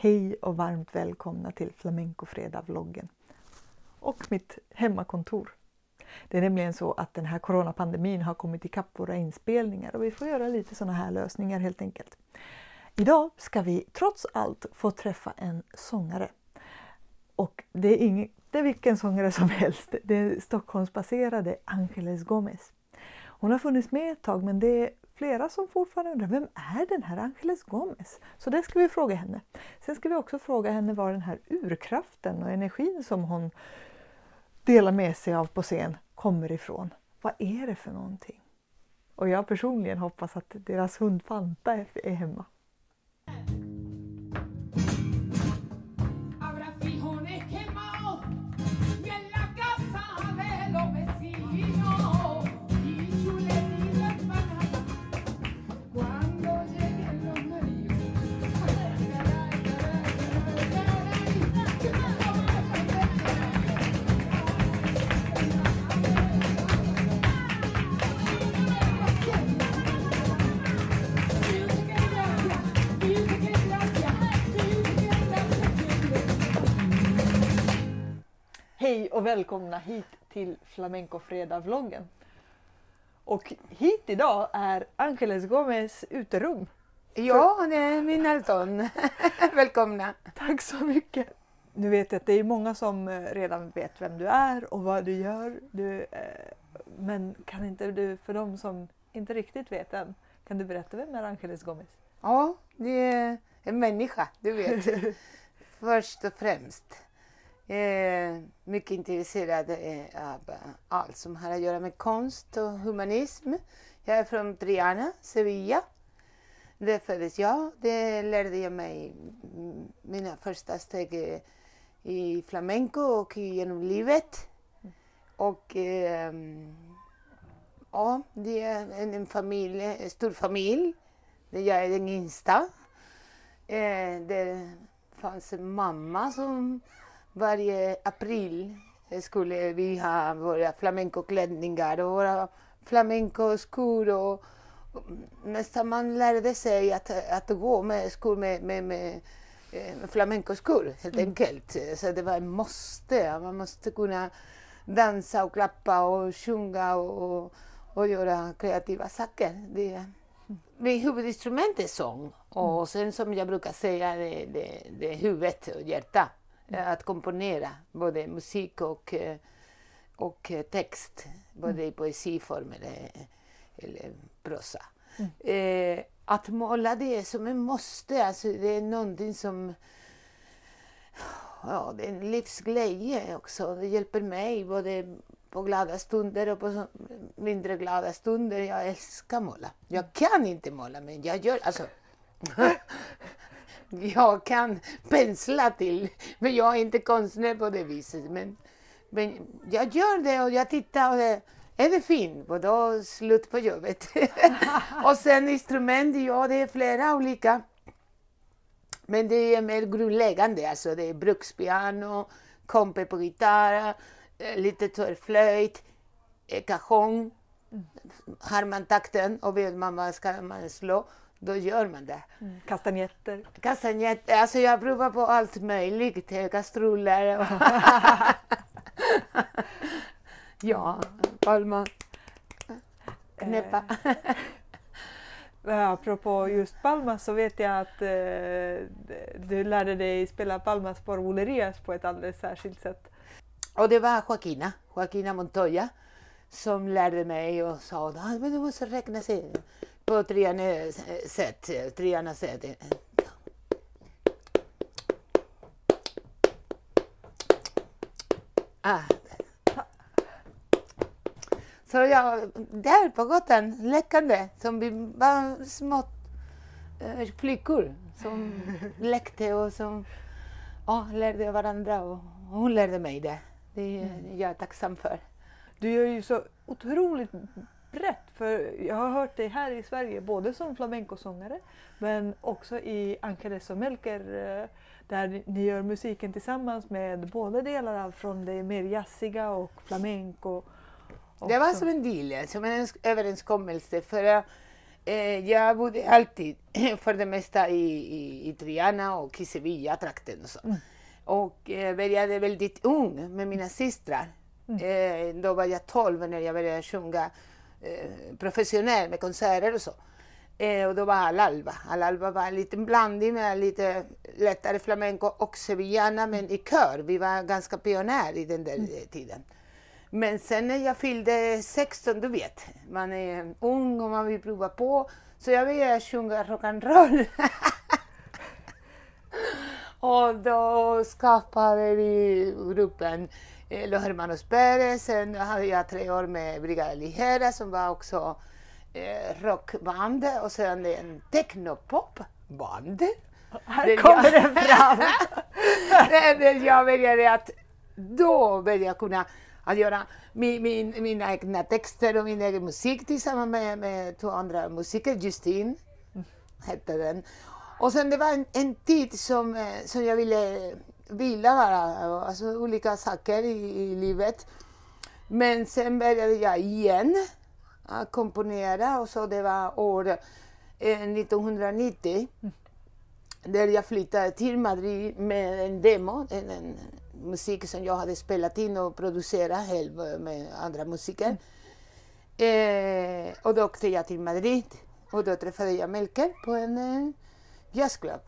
Hej och varmt välkomna till Flamencofredag-vloggen och mitt hemmakontor. Det är nämligen så att den här coronapandemin har kommit ikapp våra inspelningar och vi får göra lite sådana här lösningar helt enkelt. Idag ska vi trots allt få träffa en sångare. Och det är inte vilken sångare som helst, det är Stockholmsbaserade Angeles Gomez. Hon har funnits med ett tag men det är flera som fortfarande undrar vem är den här Angeles Gomez? Så det ska vi fråga henne. Sen ska vi också fråga henne var den här urkraften och energin som hon delar med sig av på scen kommer ifrån. Vad är det för någonting? Och jag personligen hoppas att deras hund Fanta är hemma. Och välkomna hit till Flamenco Fredag-vloggen. Och hit idag är Angeles Gomez uterum. Ja, det är min Alton. Välkomna! Tack så mycket! Nu vet jag att det är många som eh, redan vet vem du är och vad du gör. Du, eh, men kan inte du, för de som inte riktigt vet än, kan du berätta vem är Angeles Gomez? Ja, det är en människa, du vet. Först och främst. Eh, mycket intresserad eh, av eh, allt som har att göra med konst och humanism. Jag är från Triana, Sevilla. Där föddes jag. Där lärde jag mig mina första steg eh, i flamenco och genom livet. Och eh, ja, det är en, familj, en stor familj. Där jag är den yngsta. Eh, det fanns en mamma som varje april skulle vi ha våra flamencoklänningar och våra flamencoskor. Och, nästan man lärde sig att, att gå med skor med, med, med, eh, med flamencoskor helt mm. enkelt. Så det var ett måste. Man måste kunna dansa och klappa och sjunga och, och, göra kreativa saker. Det, min huvudinstrument är sång och mm. sen som jag brukar säga det, det, det är huvudet och hjärtat. Eh, att komponera både musik och, eh, och eh, text, både i poesiform eller, eller prosa. Mm. Att måla det är som en måste, alltså det är någonting som Ja, det är en livsglädje också. Det hjälper mig både på glada stunder och på mindre glada stunder. Jag älskar måla. Jag kan inte måla, men jag gör... Alltså, jag kan pensla till, men jag är inte konstnär på det viset. Men, men jag gör det och jag tittar och det, är det fint? Och då slut på jobbet. och sen instrument, ja det är flera olika. Men det är mer grundläggande, alltså det är brukspiano, kompe på gitarr, eh, lite tvärflöjt, eh, cajon. Har man takten och vet man vad ska man slå då gör man det. Mm. Kastanjetter? Kastanjetter, alltså jag provar på allt möjligt, kastruller och Ja, palma, knäppa. Eh, apropå just Palmas så vet jag att eh, du lärde dig spela Palmas por Bolerias på ett alldeles särskilt sätt. Och det var Joaquina, Joaquina Montoya, som lärde mig och sa att du måste räkna sig på Triana sätt. Triana sätt. Ah. Så jag, där på Gotland, lekande, som vi var små äh, flickor som lekte och som ja, lärde varandra och hon lärde mig det. Det är mm. jag tacksam för. Du gör ju så otroligt brett. För jag har hört dig här i Sverige både som flamencosångare men också i Ancares och Melker eh, där ni gör musiken tillsammans med både delar från det mer jazziga och flamenco. Också. Det var som en deal, som en överenskommelse. För Eh, jag bodde alltid för det mesta i, i, i Triana och i Sevilla-trakten och så. Mm. Och eh, började väldigt ung med mina systrar. Eh, då var jag 12 när jag började sjunga eh, professionellt med konserter och så. Eh, och då var Al-Alba. Al-Alba var en liten blandning med lite lättare flamenco och sevillana men i kör. Vi var ganska pionjär i den där eh, tiden. Men sen när jag fyllde 16, du vet, man är ung och man vill prova på. Så jag började sjunga rock'n'roll. och då skapade vi gruppen Los Hermanos Pérez. Sen hade jag tre år med Brigada Ligera som var också eh, rockband och sen en technopopband. Här kommer den fram! Där- jag började att då började jag kunna att göra min, min, mina egna texter och min egen musik tillsammans med, med två andra musiker, Justine hette den. Och sen det var en, en tid som, eh, som jag ville vila bara, alltså olika saker i, i livet. Men sen började jag igen att komponera och så det var år eh, 1990 där jag flyttade till Madrid med en demo, en, en musik som jag hade spelat in och producerat själv eh, med andra musiker. Eh, och då åkte jag till Madrid och då träffade jag Melker på en eh, jazzklubb.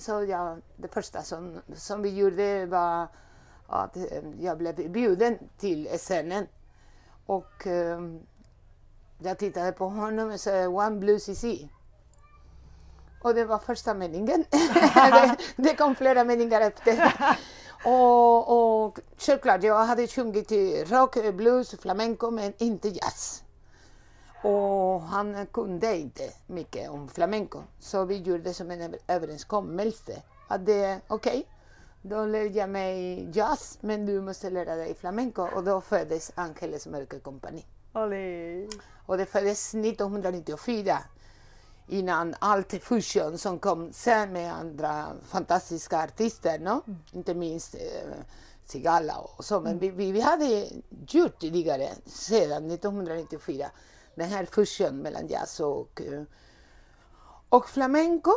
Så jag, det första som, som vi gjorde var att eh, jag blev bjuden till scenen. Och eh, jag tittade på honom och sa One Blues is he. Och det var första meningen. det, det kom flera meningar efter. och, och självklart, jag hade sjungit rock, blues, flamenco men inte jazz. Och han kunde inte mycket om flamenco. Så vi gjorde som en överenskommelse. Att det okej, då lär jag mig jazz men du måste lära dig flamenco. Och då föddes Angeles Mörkerkompani. Olé. Och det föddes 1994 innan allt fusion som kom sen med andra fantastiska artister, no? inte minst eh, Sigala och så. Men vi, vi, vi hade gjort tidigare, sedan 1994, den här fusion mellan jazz och, eh, och flamenco.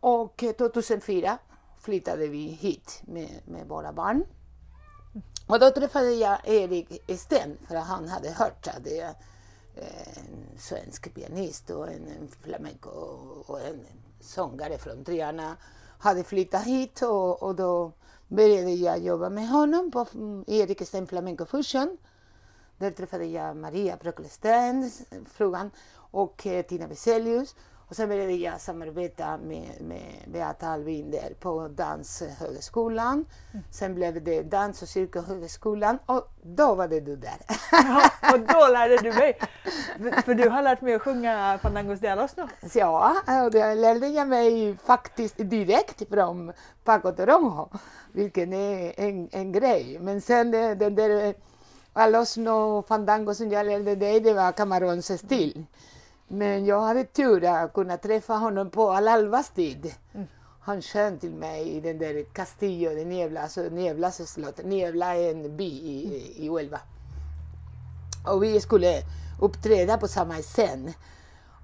Och eh, 2004 flyttade vi hit med, med våra barn. Och då träffade jag Erik Sten för att han hade hört att det är en svensk pianist och en, flamenco och en sångare från Triana hade flyttat hit och, och då började jag jobba med honom på mm, Erik Sten Flamenco Fusion. Där träffade jag Maria Brocklestein, frugan, och eh, Tina Veselius. Och sen började jag samarbeta med, med Beata Alvin där på Danshögskolan. Sen blev det Dans och cirkelhögskolan och då var det du där. Ja, och då lärde du mig. För- du har lärt mig att sjunga Fandangos de Alos Ja, och det lärde jag mig faktiskt direkt från Paco Toronjo, vilken är en, en grej. Men sen den där Alosno Fandango som jag lärde dig, det var Camarons stil. Men jag hade tur att kunna träffa honom på Al-Albas tid. Han sjöng till mig i den där Castillo de Niebla, alltså Nieblas slott. Niebla är en by i, i Huelva. Och vi skulle uppträda på samma scen.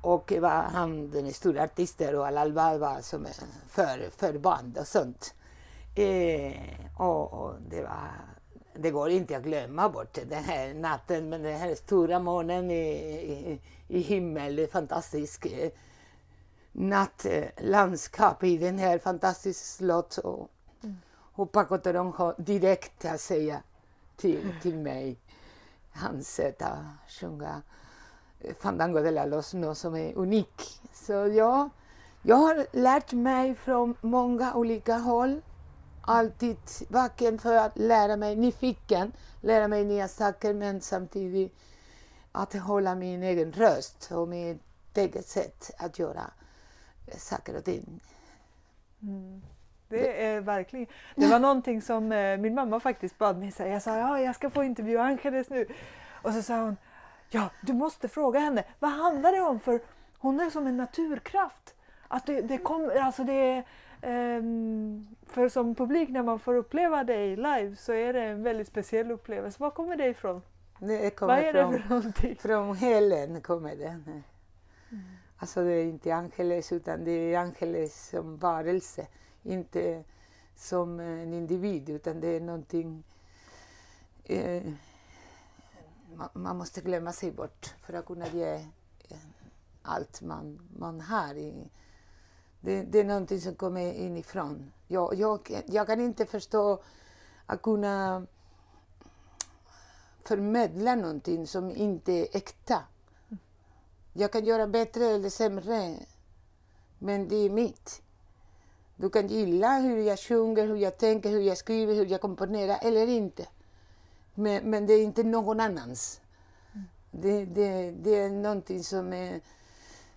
Och var han den stora artisten och Al-Alba var som för, förband och sånt. Eh, och, och det var det går inte att glömma bort den här natten med den här stora månen i, i, i himmel. Fantastiskt eh, nattlandskap i den här fantastiska slott. Och, och Paco direkt att säga till, till mig hans sätt att sjunga eh, Fandango de la Losno som är unik. Så jag, jag har lärt mig från många olika håll. Alltid vaken för att lära mig, nyfiken, lära mig nya saker men samtidigt att hålla min egen röst och mitt eget sätt att göra saker och ting. Det är verkligen. Det var någonting som eh, min mamma faktiskt bad mig säga. Jag sa ja, jag ska få intervjua Angeles nu. Och så sa hon ja, du måste fråga henne. Vad handlar det om? För hon är som en naturkraft. Att det, det kommer, alltså det är, ehm, för som publik när man får uppleva dig live så är det en väldigt speciell upplevelse. Var kommer det ifrån? Det Vad kommer är det från, för någonting? från Helen. Kommer det. Alltså det är inte Angeles utan det är Angeles som varelse. Inte som en individ utan det är någonting eh, man, man, måste glömma sig bort för att kunna ge eh, allt man, man har. I, det, det är någonting som kommer inifrån. Jag, jag, jag kan inte förstå att kunna förmedla någonting som inte är äkta. Jag kan göra bättre eller sämre, men det är mitt. Du kan gilla hur jag sjunger, hur jag tänker, hur jag skriver, hur jag komponerar eller inte. Men, men det är inte någon annans. Det, det, det är någonting som, är,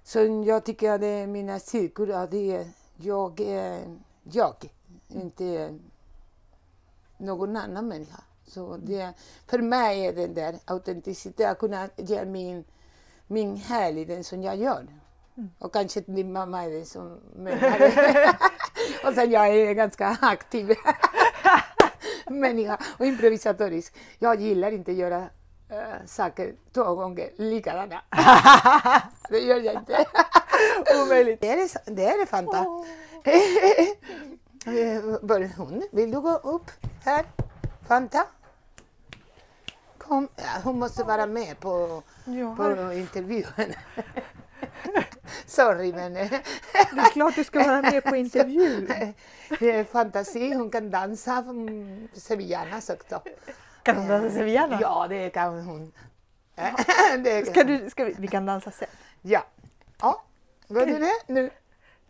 som jag tycker att det är mina styrkor. Det är, jag är jag, inte någon annan människa. Så det, för mig är den där autenticiteten, att kunna ge min, min här i den som jag gör. Mm. Och kanske min mamma är den som menar det. och sen jag är ganska aktiv människa och improvisatorisk. Jag gillar inte att göra äh, saker två gånger likadana. det gör jag inte. Omöjligt. Det är det, är det Fanta. Oh. hon, vill du gå upp här? Fanta? Kom, ja, hon måste vara med på, ja. på intervjun. Sorry men... det är klart du ska vara med på intervju. det är fantasi, hon kan dansa sevillanas också. Kan hon dansa sevillana? Ja, det kan hon. det ska du, ska vi, vi kan dansa sen. Ja. ja. Går du det? Nu?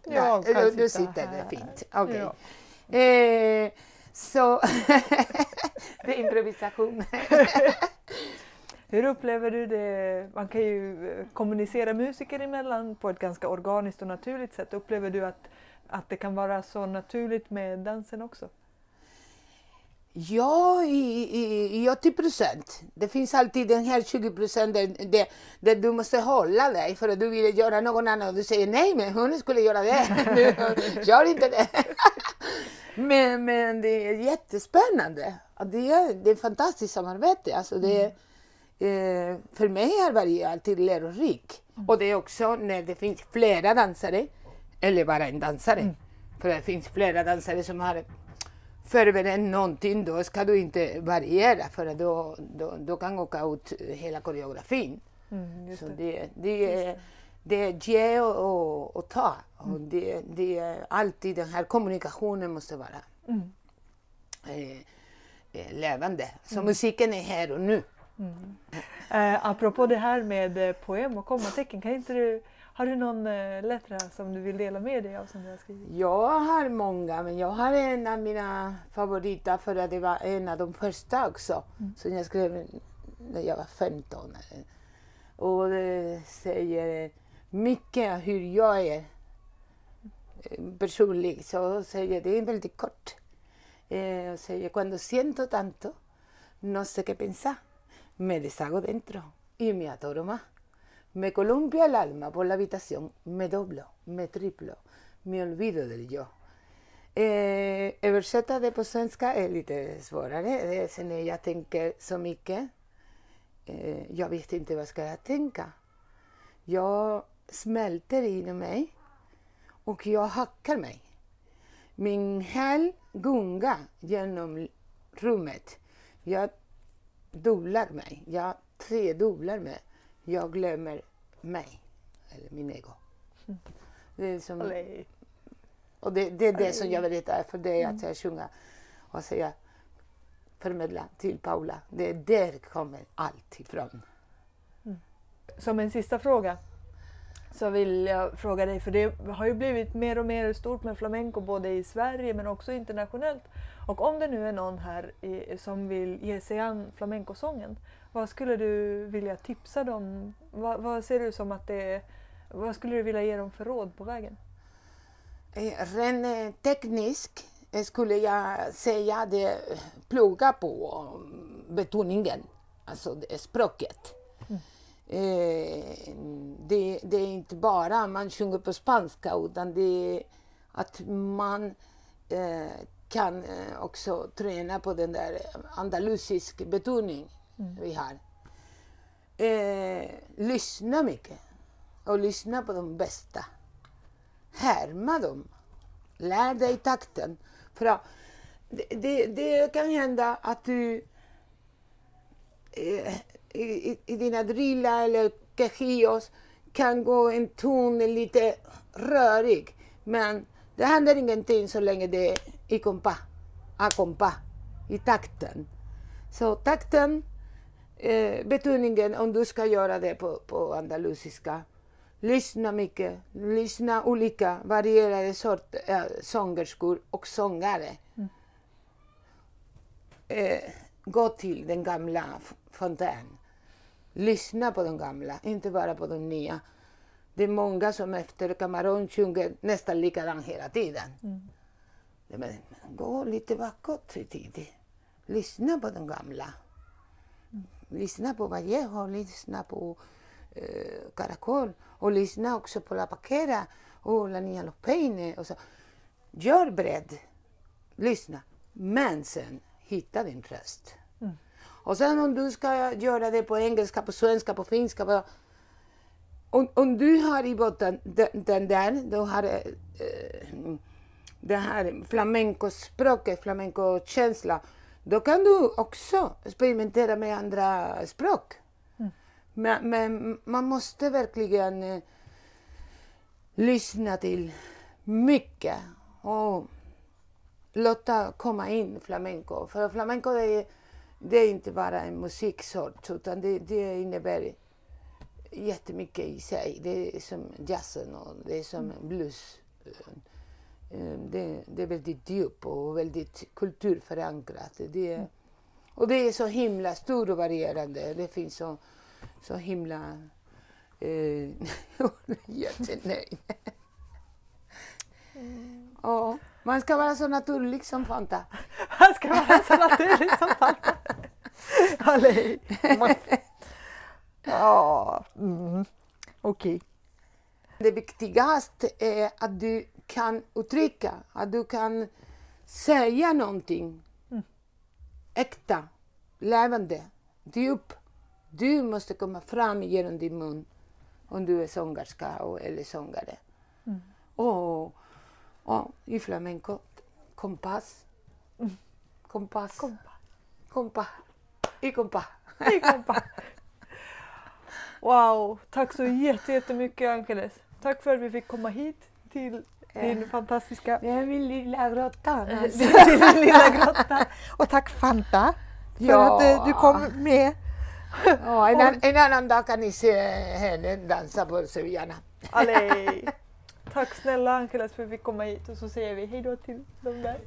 Ja, du, du sitter där fint. Okej. Okay. Ja. Eh, så det är improvisation. Hur upplever du det? Man kan ju eh, kommunicera musiker emellan på ett ganska organiskt och naturligt sätt. Upplever du att, att det kan vara så naturligt med dansen också? Ja, i, i, i 80 procent. Det finns alltid den här 20 procenten där, där, du måste hålla dig för att du vill göra någon annan och du säger nej, men hon skulle göra det. Gör inte det. men, men det är jättespännande. Det är, det är ett fantastiskt samarbete. Alltså det, eh, för mig har varit alltid lärorikt. Mm. Och det är också när det finns flera dansare, eller bara en dansare. Mm. För det finns flera dansare som har förberett någonting, då ska du inte variera för då, då, då kan åka ut hela koreografin. Mm, så det, det, är, det är ge och, och, ta. Och det, det är alltid den här kommunikationen måste vara mm. eh, eh levande. Så mm. musiken är här och nu. Mm. Eh, apropå det här med eh, poem och kommatecken, kan inte du, har du någon eh, lättra som du vill dela med dig av som du har skrivit? Jag har många, men jag har en av mina favoriter för att det var en av de första också mm. som jag skrev när jag var 15. Och det säger mycket hur jag är personlig. Så säger det är väldigt kort. Eh, säger, cuando siento tanto, no sé qué pensar. Me deshago dentro y me atoro más. Me columpia el alma por la habitación, me doblo, me triplo, me olvido del yo. Eh, översätta på svenska är lite svårare. Det sen jag tänker så mycket. Eh, jag vet inte vad ska jag tänka. Jag smälter inom mig och jag hackar mig. Min häl gungar genom rummet. Jag dolar mig. Jag tredubblar mig. Jag glömmer mig, eller min ego. Mm. Det är som, och det, det är det som jag vill veta för dig, att jag sjunger och säga förmedla till Paula. Det är där kommer allt ifrån. Mm. Som en sista fråga så vill jag fråga dig, för det har ju blivit mer och mer stort med flamenco både i Sverige men också internationellt. Och om det nu är någon här i, som vill ge sig an flamencosången, vad skulle du vilja tipsa dem? Vad, vad ser du som att det är, vad skulle du vilja ge dem för råd på vägen? Eh, rent eh, tekniskt eh, skulle jag säga det plugga på mm, betoningen, alltså språket. Eh, det, det, är inte bara man sjunger på spanska utan det är att man eh, kan eh, också träna på den där andalusisk betoning mm. vi har. Eh, lyssna mycket. och lyssna på de bästa. Härma dem. Lär dig takten. För att det, det, det kan hända att du eh, i, i dina drillar eller quejios kan gå en ton lite rörig. Men det händer ingenting så länge det är i kompa, a kompa, i takten. Så takten, eh, betoningen om du ska göra det på, på andalusiska. Lyssna mycket, lyssna olika varierade sorter, äh, sångerskor och sångare. Mm. Eh, gå till den gamla fontän. Lyssna på de gamla, inte bara på de nya. Det är många som efter Camarón sjunger nästan likadant hela tiden. Mm. Men, gå lite bakåt i tiden. Lyssna på de gamla. Mm. Lyssna på Vallejo, lyssna på eh, Caracol och lyssna också på La Paquera och La Niña Los Peine. Och så. Gör bredd, lyssna, men sen hitta din röst. Och sen om du ska göra det på engelska, på svenska, på finska, på om, om du har i botten den, den där, du har eh, det här flamencospråket, flamencokänsla, då kan du också experimentera med andra språk. Mm. Men, men, man måste verkligen eh, lyssna till mycket och låta komma in flamenco. För flamenco det är, det är inte bara en musiksort utan det, det innebär jättemycket i sig. Det är som jazzen och det är som mm. blues. Eh, det, det är väldigt djupt och väldigt kulturförankrat. Det, mm. och det är så himla stort och varierande. Det finns så, så himla... Eh, jättenöjd. Mm. Ja, man ska vara så naturlig som Fanta. Man ska vara så naturlig som Fanta. Allej. Ja, mm. okej. Okay. Det viktigaste är att du kan uttrycka, att du kan säga någonting mm. äkta, levande, djup. Du måste komma fram genom din mun om du är sångerska eller sångare. Mm. Och, och i flamenco, kompass. Mm. Kompass. Kompa. I kompa. I kompa. Wow, tack så jättemycket Angeles. Tack för att vi fick komma hit till din fantastiska... Det är min lilla grotta. till din lilla grotta. Och tack Fanta för ja. att eh, du kom med. Ja, en, en annan dag kan ni se henne dansa på Sevillana. Allej. Tack snälla Angeles för att vi fick komma hit och så säger vi hej då till de där.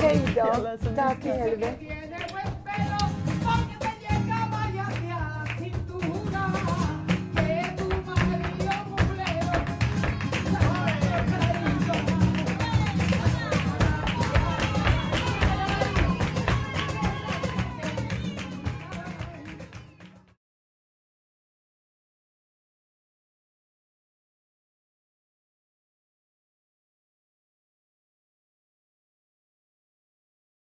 Hej då. Tack Helve.